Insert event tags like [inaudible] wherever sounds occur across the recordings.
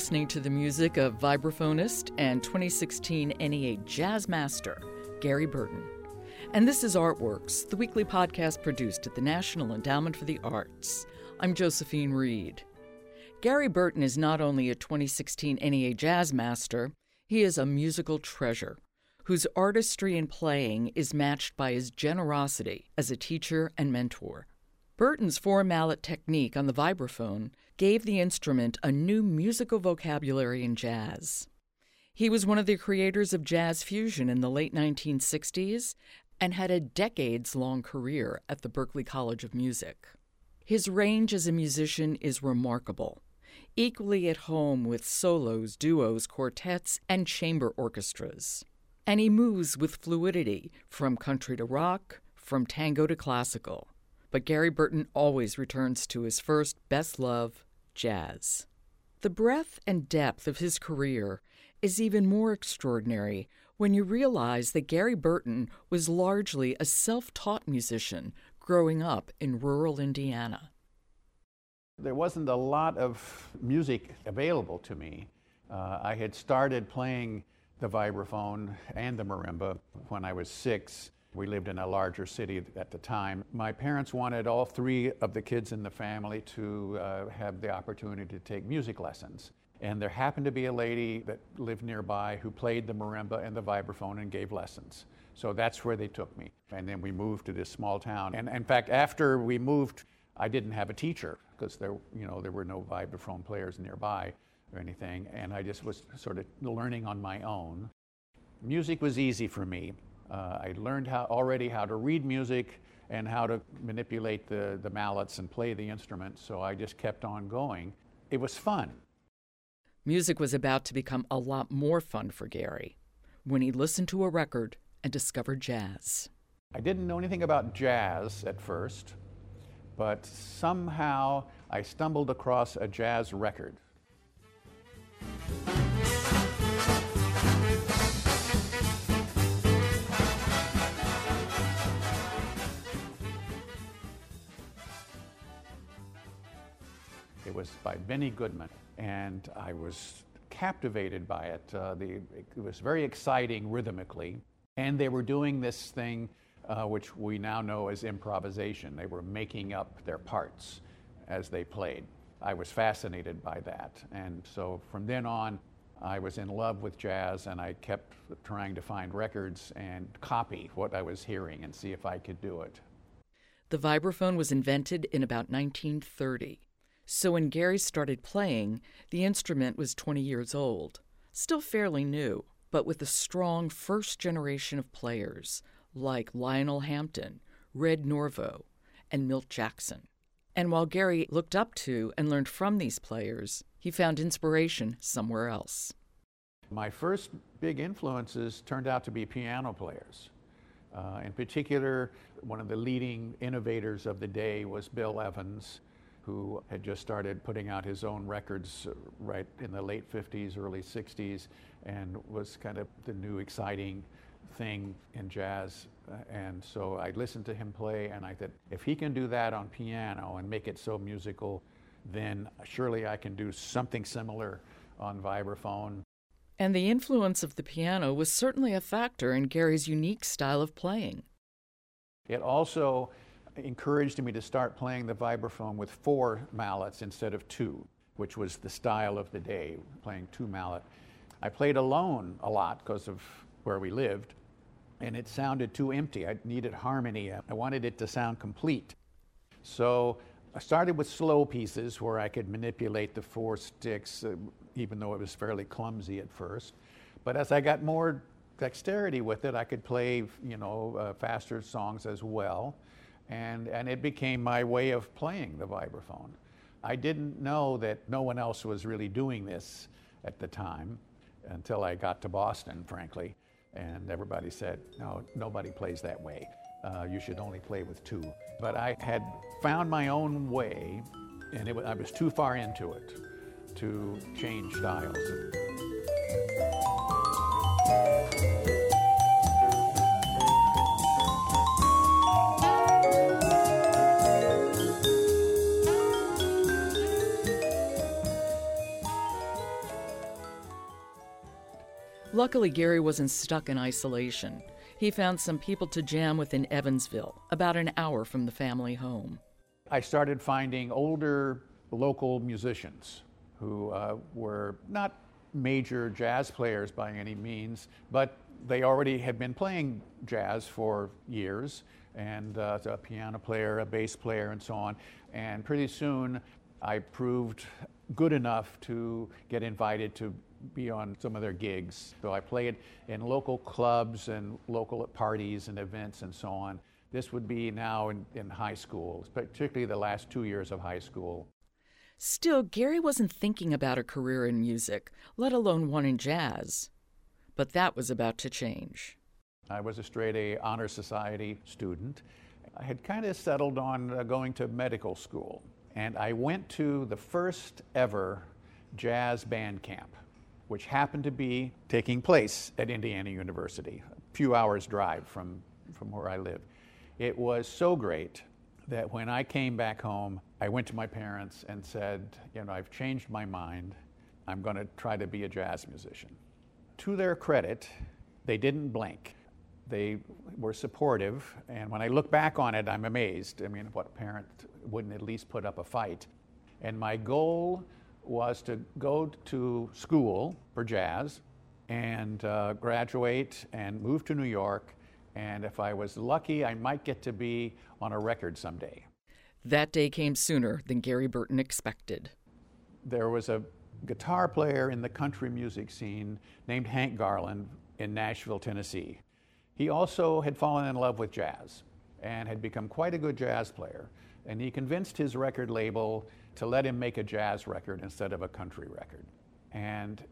Listening to the music of vibraphonist and 2016 NEA Jazz Master, Gary Burton. And this is Artworks, the weekly podcast produced at the National Endowment for the Arts. I'm Josephine Reed. Gary Burton is not only a 2016 NEA Jazz Master, he is a musical treasure whose artistry and playing is matched by his generosity as a teacher and mentor. Burton's four mallet technique on the vibraphone gave the instrument a new musical vocabulary in jazz. He was one of the creators of jazz fusion in the late 1960s and had a decades long career at the Berklee College of Music. His range as a musician is remarkable, equally at home with solos, duos, quartets, and chamber orchestras. And he moves with fluidity from country to rock, from tango to classical but Gary Burton always returns to his first best love, jazz. The breadth and depth of his career is even more extraordinary when you realize that Gary Burton was largely a self taught musician growing up in rural Indiana. There wasn't a lot of music available to me. Uh, I had started playing the vibraphone and the marimba when I was six we lived in a larger city at the time. My parents wanted all three of the kids in the family to uh, have the opportunity to take music lessons. And there happened to be a lady that lived nearby who played the marimba and the vibraphone and gave lessons. So that's where they took me. And then we moved to this small town. And in fact, after we moved, I didn't have a teacher because there, you know, there were no vibraphone players nearby or anything. And I just was sort of learning on my own. Music was easy for me. Uh, I learned how, already how to read music and how to manipulate the, the mallets and play the instrument, so I just kept on going. It was fun. Music was about to become a lot more fun for Gary when he listened to a record and discovered jazz. I didn't know anything about jazz at first, but somehow I stumbled across a jazz record. Was by Benny Goodman, and I was captivated by it. Uh, the, it was very exciting rhythmically, and they were doing this thing uh, which we now know as improvisation. They were making up their parts as they played. I was fascinated by that, and so from then on, I was in love with jazz, and I kept trying to find records and copy what I was hearing and see if I could do it. The vibraphone was invented in about 1930. So when Gary started playing, the instrument was 20 years old, still fairly new, but with a strong first generation of players like Lionel Hampton, Red Norvo, and Milt Jackson. And while Gary looked up to and learned from these players, he found inspiration somewhere else. My first big influences turned out to be piano players. Uh, in particular, one of the leading innovators of the day was Bill Evans who had just started putting out his own records uh, right in the late 50s, early 60s, and was kind of the new exciting thing in jazz. Uh, and so I listened to him play, and I thought, if he can do that on piano and make it so musical, then surely I can do something similar on vibraphone. And the influence of the piano was certainly a factor in Gary's unique style of playing. It also encouraged me to start playing the vibraphone with four mallets instead of two, which was the style of the day, playing two mallet. I played alone a lot because of where we lived, and it sounded too empty. I needed harmony. I wanted it to sound complete. So I started with slow pieces where I could manipulate the four sticks, uh, even though it was fairly clumsy at first. But as I got more dexterity with it, I could play, you know, uh, faster songs as well and, and it became my way of playing the vibraphone. I didn't know that no one else was really doing this at the time until I got to Boston, frankly, and everybody said, no, nobody plays that way. Uh, you should only play with two. But I had found my own way, and it, I was too far into it to change styles. Luckily, Gary wasn't stuck in isolation. He found some people to jam with in Evansville, about an hour from the family home. I started finding older local musicians who uh, were not major jazz players by any means, but they already had been playing jazz for years, and uh, a piano player, a bass player, and so on. And pretty soon, I proved good enough to get invited to be on some of their gigs. So I played in local clubs and local parties and events and so on. This would be now in, in high school, particularly the last two years of high school. Still, Gary wasn't thinking about a career in music, let alone one in jazz. But that was about to change. I was a straight A honor society student. I had kind of settled on uh, going to medical school, and I went to the first ever jazz band camp, which happened to be taking place at Indiana University, a few hours' drive from, from where I live. It was so great that when I came back home, I went to my parents and said, You know, I've changed my mind. I'm going to try to be a jazz musician. To their credit, they didn't blink. They were supportive, and when I look back on it, I'm amazed. I mean, what parent wouldn't at least put up a fight? And my goal was to go to school for jazz and uh, graduate and move to New York. And if I was lucky, I might get to be on a record someday. That day came sooner than Gary Burton expected. There was a guitar player in the country music scene named Hank Garland in Nashville, Tennessee. He also had fallen in love with jazz and had become quite a good jazz player. And he convinced his record label to let him make a jazz record instead of a country record. And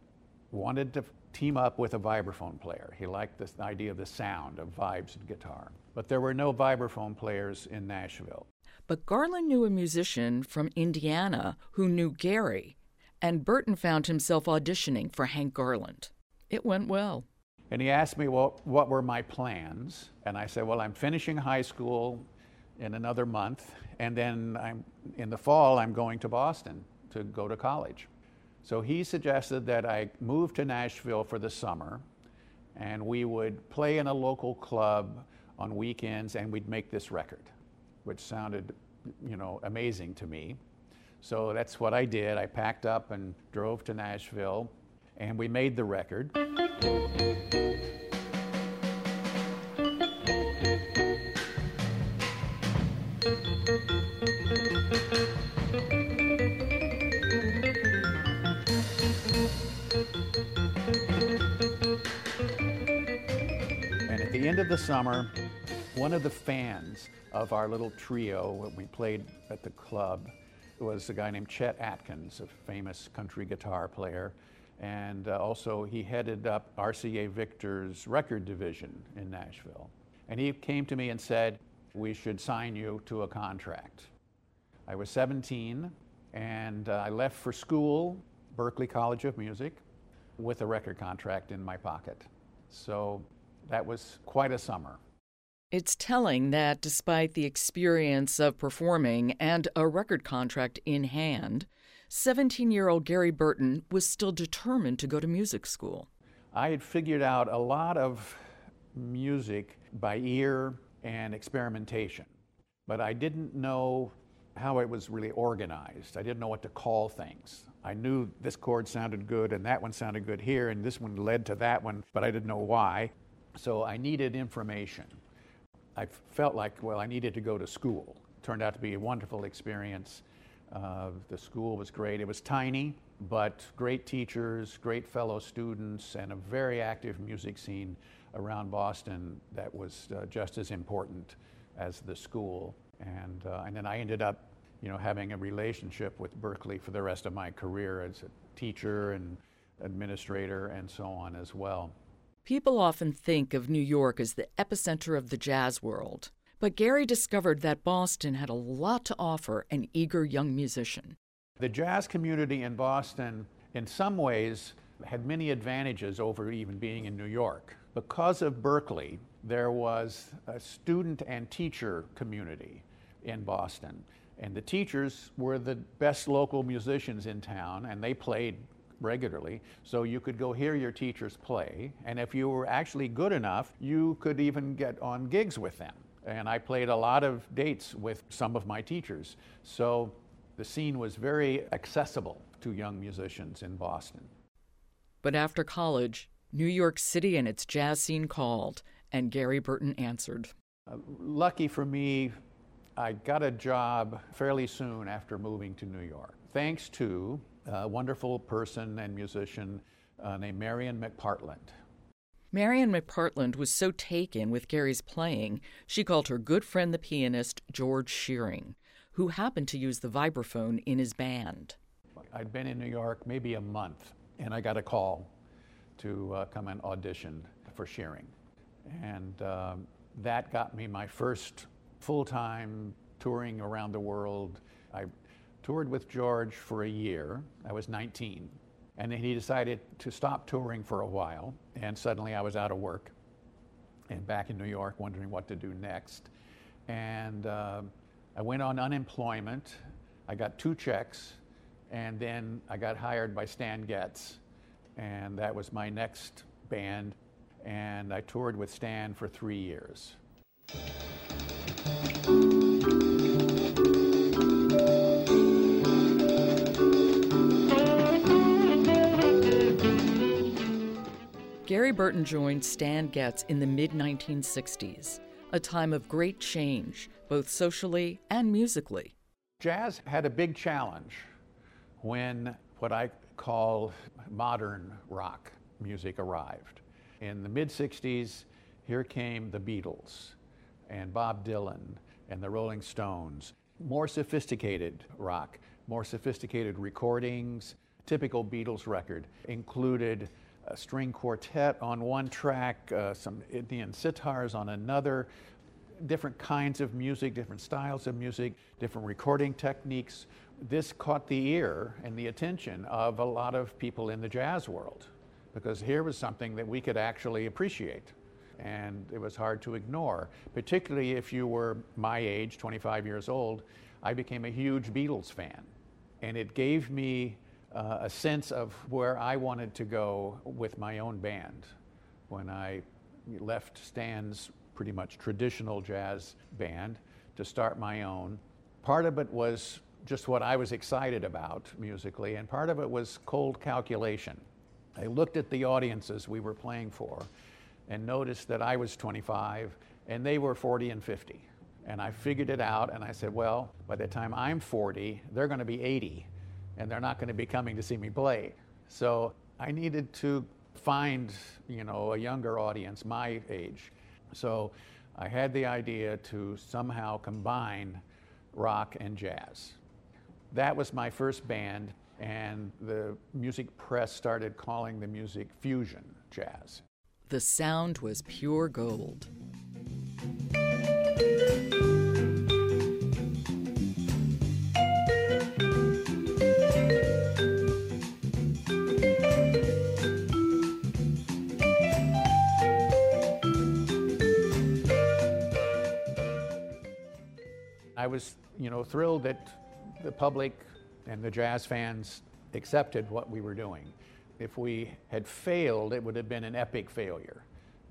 wanted to team up with a vibraphone player. He liked this idea of the sound of vibes and guitar. But there were no vibraphone players in Nashville. But Garland knew a musician from Indiana who knew Gary, and Burton found himself auditioning for Hank Garland. It went well. And he asked me well, what were my plans. And I said, Well, I'm finishing high school in another month, and then I'm, in the fall, I'm going to Boston to go to college. So he suggested that I move to Nashville for the summer, and we would play in a local club on weekends, and we'd make this record which sounded, you know, amazing to me. So that's what I did. I packed up and drove to Nashville, and we made the record. The summer, one of the fans of our little trio when we played at the club was a guy named Chet Atkins, a famous country guitar player. And uh, also, he headed up RCA Victor's record division in Nashville. And he came to me and said, We should sign you to a contract. I was 17, and uh, I left for school, Berklee College of Music, with a record contract in my pocket. So that was quite a summer. It's telling that despite the experience of performing and a record contract in hand, 17 year old Gary Burton was still determined to go to music school. I had figured out a lot of music by ear and experimentation, but I didn't know how it was really organized. I didn't know what to call things. I knew this chord sounded good and that one sounded good here and this one led to that one, but I didn't know why. So I needed information. I felt like, well, I needed to go to school. It turned out to be a wonderful experience. Uh, the school was great. It was tiny, but great teachers, great fellow students, and a very active music scene around Boston that was uh, just as important as the school. And, uh, and then I ended up, you know, having a relationship with Berklee for the rest of my career as a teacher and administrator and so on as well. People often think of New York as the epicenter of the jazz world, but Gary discovered that Boston had a lot to offer an eager young musician. The jazz community in Boston, in some ways, had many advantages over even being in New York. Because of Berklee, there was a student and teacher community in Boston. And the teachers were the best local musicians in town, and they played regularly, so you could go hear your teachers play. And if you were actually good enough, you could even get on gigs with them. And I played a lot of dates with some of my teachers. So the scene was very accessible to young musicians in Boston. But after college, New York City and its jazz scene called, and Gary Burton answered. Uh, lucky for me, I got a job fairly soon after moving to New York, thanks to a wonderful person and musician uh, named Marian McPartland. Marian McPartland was so taken with Gary's playing, she called her good friend, the pianist George Shearing, who happened to use the vibraphone in his band. I'd been in New York maybe a month, and I got a call to uh, come and audition for Shearing. And um, that got me my first full time touring around the world. I toured with George for a year. I was 19. And then he decided to stop touring for a while, and suddenly I was out of work and back in New York wondering what to do next. And uh, I went on unemployment. I got two checks, and then I got hired by Stan Getz, and that was my next band. And I toured with Stan for three years. Gary Burton joined Stan Getz in the mid 1960s, a time of great change, both socially and musically. Jazz had a big challenge when what I call modern rock music arrived. In the mid 60s, here came the Beatles and Bob Dylan and the Rolling Stones. More sophisticated rock, more sophisticated recordings. Typical Beatles record included a string quartet on one track, uh, some Indian sitars on another, different kinds of music, different styles of music, different recording techniques. This caught the ear and the attention of a lot of people in the jazz world because here was something that we could actually appreciate and it was hard to ignore, particularly if you were my age, 25 years old. I became a huge Beatles fan, and it gave me uh, a sense of where I wanted to go with my own band when I left Stan's pretty much traditional jazz band to start my own. Part of it was just what I was excited about musically, and part of it was cold calculation. I looked at the audiences we were playing for and noticed that I was 25 and they were 40 and 50. And I figured it out and I said, well, by the time I'm 40, they're going to be 80 and they're not going to be coming to see me play. So I needed to find, you know, a younger audience my age. So I had the idea to somehow combine rock and jazz. That was my first band, and the music press started calling the music fusion jazz. The sound was pure gold. I was, you know, thrilled that the public and the jazz fans accepted what we were doing. If we had failed, it would have been an epic failure.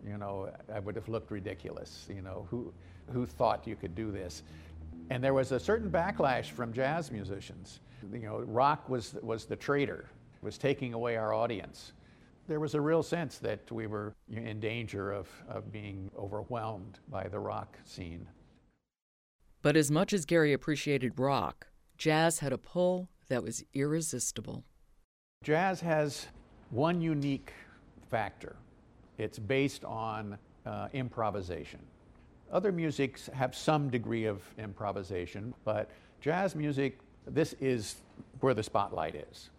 You know, I would have looked ridiculous. You know, who, who thought you could do this? And there was a certain backlash from jazz musicians. You know, rock was, was the traitor, was taking away our audience. There was a real sense that we were in danger of, of being overwhelmed by the rock scene. But as much as Gary appreciated rock, jazz had a pull that was irresistible. Jazz has one unique factor it's based on uh, improvisation. Other musics have some degree of improvisation, but jazz music, this is where the spotlight is.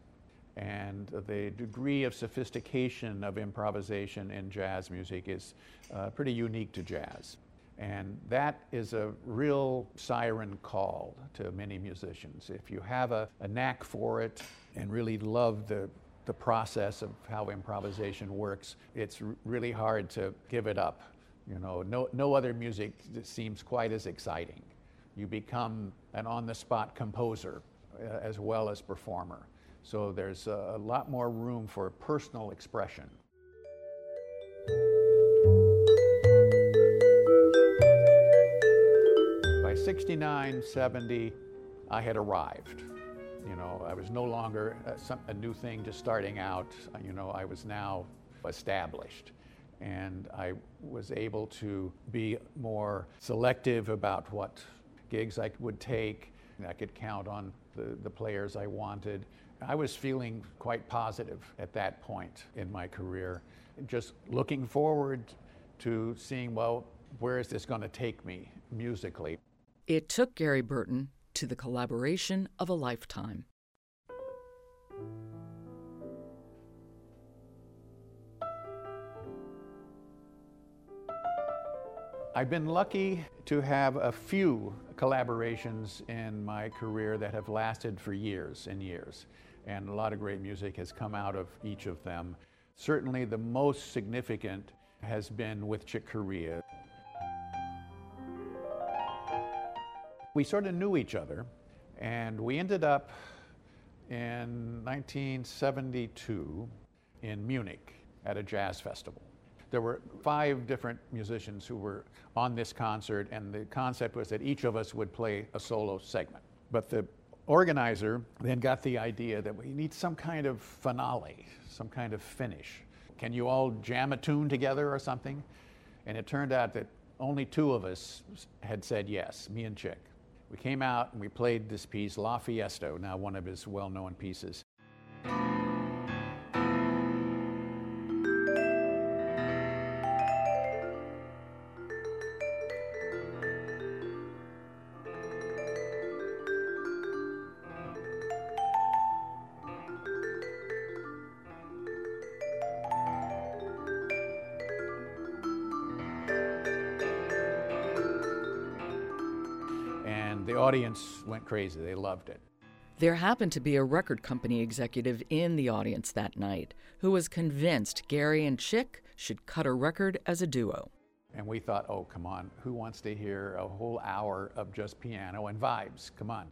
And the degree of sophistication of improvisation in jazz music is uh, pretty unique to jazz. And that is a real siren call to many musicians. If you have a, a knack for it and really love the the process of how improvisation works, it's really hard to give it up. You know, no, no other music seems quite as exciting. You become an on the spot composer uh, as well as performer. So there's a, a lot more room for personal expression. 69, 70, I had arrived. You know, I was no longer a, some, a new thing just starting out. Uh, you know, I was now established. And I was able to be more selective about what gigs I would take. I could count on the, the players I wanted. I was feeling quite positive at that point in my career, just looking forward to seeing, well, where is this going to take me musically? It took Gary Burton to the collaboration of a lifetime. I've been lucky to have a few collaborations in my career that have lasted for years and years. And a lot of great music has come out of each of them. Certainly, the most significant has been with Chick Corea. We sort of knew each other, and we ended up in 1972 in Munich at a jazz festival there were five different musicians who were on this concert, and the concept was that each of us would play a solo segment. But the organizer then got the idea that we need some kind of finale, some kind of finish. Can you all jam a tune together or something? And it turned out that only two of us had said yes, me and Chick. We came out and we played this piece, La Fiesta, now one of his well known pieces. Audience went crazy. They loved it. There happened to be a record company executive in the audience that night who was convinced Gary and Chick should cut a record as a duo. And we thought, oh, come on, who wants to hear a whole hour of just piano and vibes? Come on.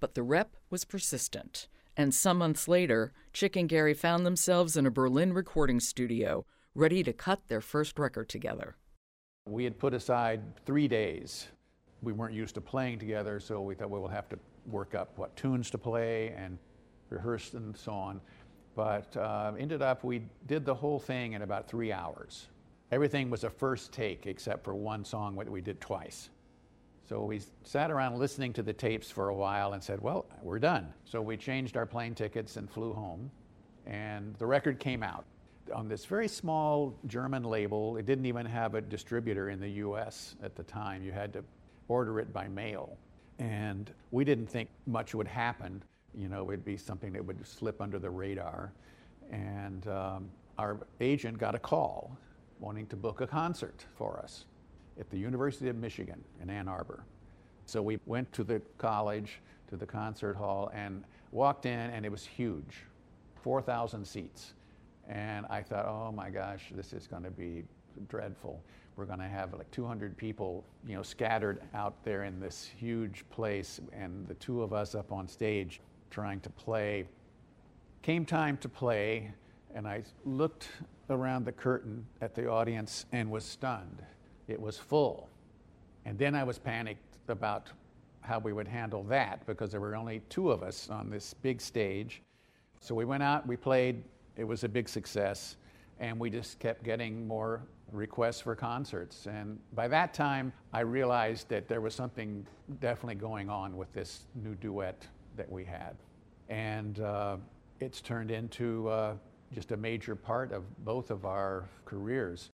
But the rep was persistent. And some months later, Chick and Gary found themselves in a Berlin recording studio, ready to cut their first record together. We had put aside three days we weren't used to playing together, so we thought well, we'll have to work up what tunes to play and rehearse and so on. But uh, ended up, we did the whole thing in about three hours. Everything was a first take except for one song that we did twice. So we sat around listening to the tapes for a while and said, well, we're done. So we changed our plane tickets and flew home. And the record came out on this very small German label. It didn't even have a distributor in the US at the time. You had to order it by mail. And we didn't think much would happen. You know, it'd be something that would slip under the radar. And um, our agent got a call wanting to book a concert for us at the University of Michigan in Ann Arbor. So we went to the college, to the concert hall, and walked in, and it was huge 4,000 seats. And I thought, oh my gosh, this is going to be dreadful. We're going to have like 200 people, you know, scattered out there in this huge place, and the two of us up on stage trying to play. Came time to play, and I looked around the curtain at the audience and was stunned. It was full. And then I was panicked about how we would handle that because there were only two of us on this big stage. So we went out, we played, it was a big success, and we just kept getting more requests for concerts. And by that time, I realized that there was something definitely going on with this new duet that we had. And uh, it's turned into uh, just a major part of both of our careers.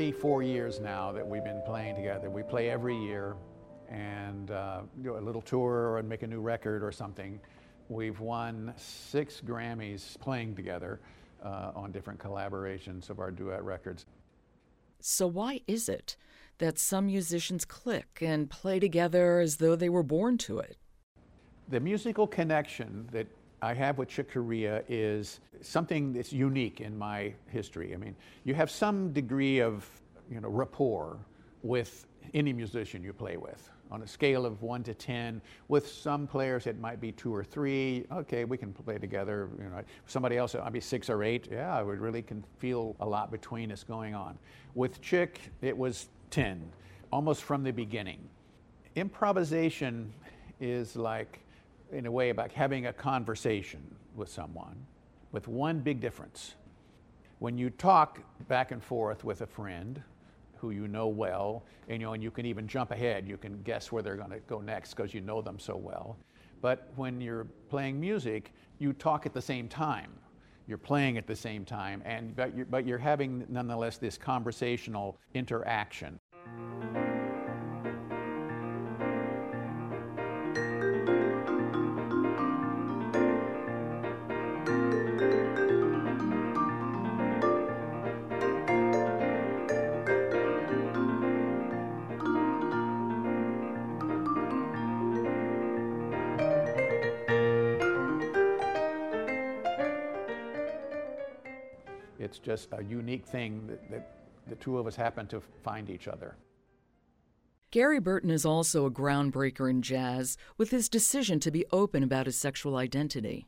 44 years now that we've been playing together. We play every year and uh, do a little tour and make a new record or something. We've won six Grammys playing together uh, on different collaborations of our duet records. So, why is it that some musicians click and play together as though they were born to it? The musical connection that I have with Chick Corea is something that's unique in my history. I mean, you have some degree of you know, rapport with any musician you play with on a scale of one to ten. With some players, it might be two or three. Okay, we can play together. You know, somebody else, might be six or eight. Yeah, I would really can feel a lot between us going on. With Chick, it was ten, almost from the beginning. Improvisation is like, in a way, about having a conversation with someone, with one big difference. When you talk back and forth with a friend, who you know well, and you know, and you can even jump ahead. You can guess where they're going to go next because you know them so well. But when you're playing music, you talk at the same time. You're playing at the same time, and but you're, but you're having nonetheless this conversational interaction. Just a unique thing that, that the two of us happen to find each other. Gary Burton is also a groundbreaker in jazz with his decision to be open about his sexual identity.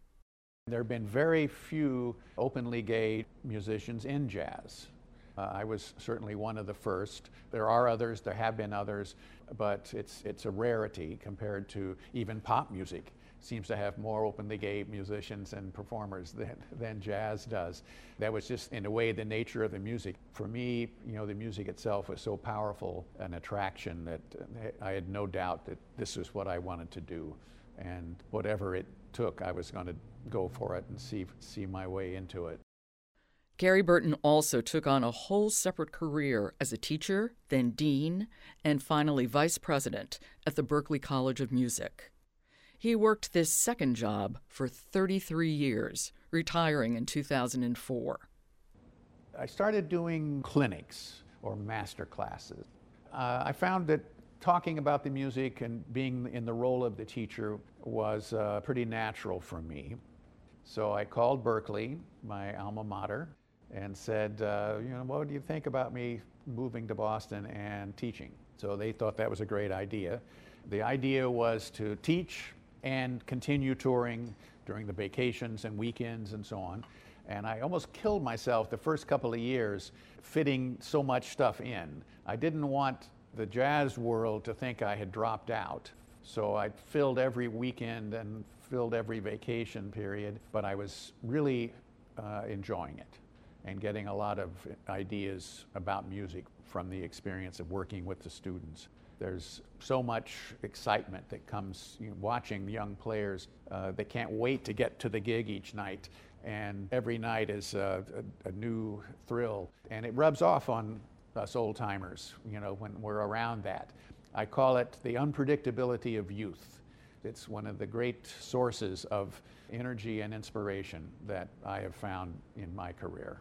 There have been very few openly gay musicians in jazz. Uh, I was certainly one of the first. There are others, there have been others, but it's, it's a rarity compared to even pop music seems to have more openly gay musicians and performers than, than jazz does. That was just, in a way, the nature of the music. For me, you know, the music itself was so powerful an attraction that I had no doubt that this was what I wanted to do. And whatever it took, I was going to go for it and see, see my way into it. Gary Burton also took on a whole separate career as a teacher, then dean, and finally vice president at the Berklee College of Music. He worked this second job for 33 years, retiring in 2004. I started doing clinics or master classes. Uh, I found that talking about the music and being in the role of the teacher was uh, pretty natural for me. So I called Berklee, my alma mater, and said, uh, you know, what do you think about me moving to Boston and teaching? So they thought that was a great idea. The idea was to teach and continue touring during the vacations and weekends and so on. And I almost killed myself the first couple of years fitting so much stuff in. I didn't want the jazz world to think I had dropped out. So I filled every weekend and filled every vacation period, but I was really uh, enjoying it and getting a lot of ideas about music from the experience of working with the students. There's so much excitement that comes you know, watching young players. Uh, they can't wait to get to the gig each night, and every night is a, a, a new thrill. And it rubs off on us old timers, you know, when we're around that. I call it the unpredictability of youth. It's one of the great sources of energy and inspiration that I have found in my career.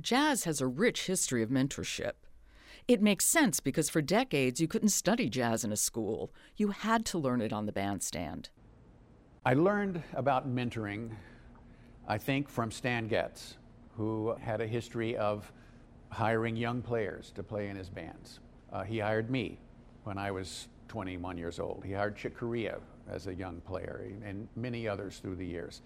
Jazz has a rich history of mentorship. It makes sense because for decades you couldn't study jazz in a school. You had to learn it on the bandstand. I learned about mentoring, I think, from Stan Getz, who had a history of hiring young players to play in his bands. Uh, he hired me when I was 21 years old. He hired Chick Corea as a young player and many others through the years.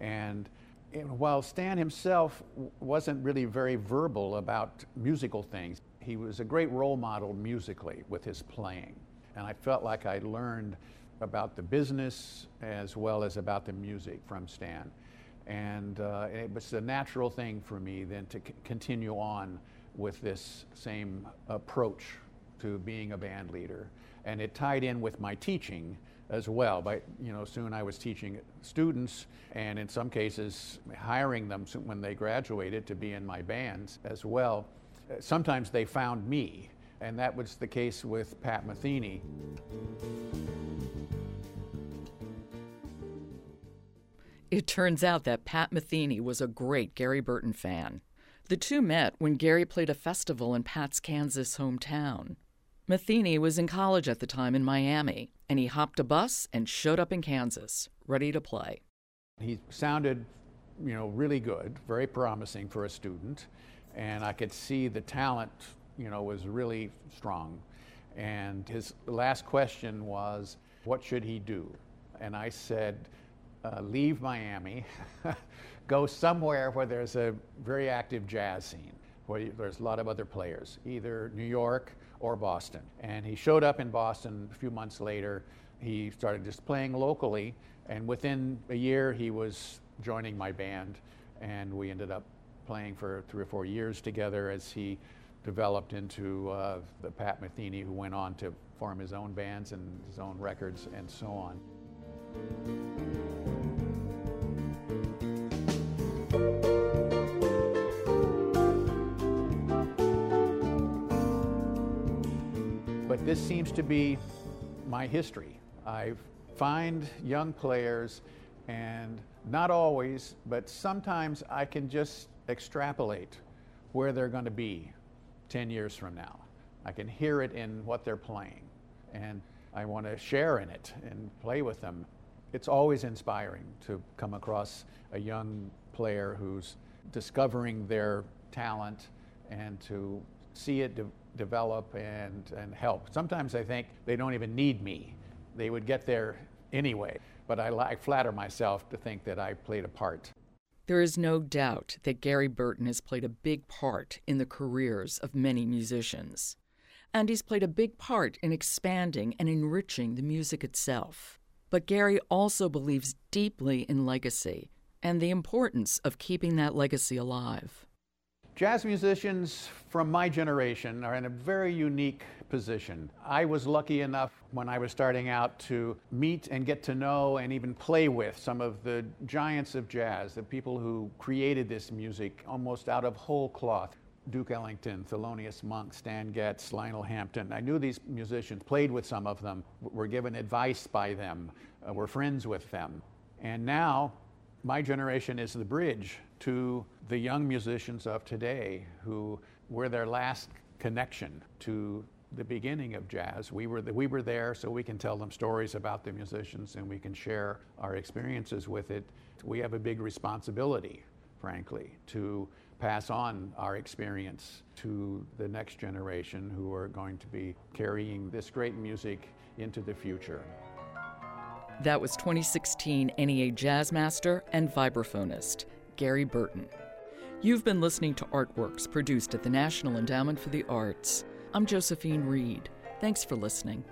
And while Stan himself wasn't really very verbal about musical things, he was a great role model musically with his playing. And I felt like I learned about the business as well as about the music from Stan. And uh, it was a natural thing for me then to c- continue on with this same approach to being a band leader. And it tied in with my teaching as well. By you know, soon I was teaching students, and in some cases hiring them when they graduated to be in my bands as well sometimes they found me, and that was the case with Pat Metheny. It turns out that Pat Metheny was a great Gary Burton fan. The two met when Gary played a festival in Pat's Kansas hometown. Metheny was in college at the time in Miami, and he hopped a bus and showed up in Kansas, ready to play. He sounded, you know, really good, very promising for a student, and I could see the talent, you know, was really strong. And his last question was, what should he do? And I said, uh, leave Miami, [laughs] go somewhere where there's a very active jazz scene, where there's a lot of other players, either New York or Boston. And he showed up in Boston a few months later. He started just playing locally, and within a year, he was joining my band, and we ended up playing for three or four years together as he developed into uh, the Pat Metheny, who went on to form his own bands and his own records and so on. But this seems to be my history. I find young players, and not always, but sometimes I can just extrapolate where they're going to be 10 years from now. I can hear it in what they're playing, and I want to share in it and play with them. It's always inspiring to come across a young player who's discovering their talent and to see it de- develop and, and help. Sometimes I think they don't even need me, they would get there anyway. But I, I flatter myself to think that I played a part. There is no doubt that Gary Burton has played a big part in the careers of many musicians. And he's played a big part in expanding and enriching the music itself. But Gary also believes deeply in legacy and the importance of keeping that legacy alive. Jazz musicians from my generation are in a very unique position. I was lucky enough when I was starting out to meet and get to know and even play with some of the giants of jazz, the people who created this music almost out of whole cloth. Duke Ellington, Thelonious Monk, Stan Getz, Lionel Hampton. I knew these musicians, played with some of them, were given advice by them, uh, were friends with them. And now my generation is the bridge to the young musicians of today who were their last connection to the beginning of jazz. We were, the, we were there so we can tell them stories about the musicians and we can share our experiences with it. We have a big responsibility, frankly, to pass on our experience to the next generation who are going to be carrying this great music into the future. That was 2016 NEA Jazz Master and vibraphonist Gary Burton. You've been listening to Artworks produced at the National Endowment for the Arts. I'm Josephine Reed. Thanks for listening.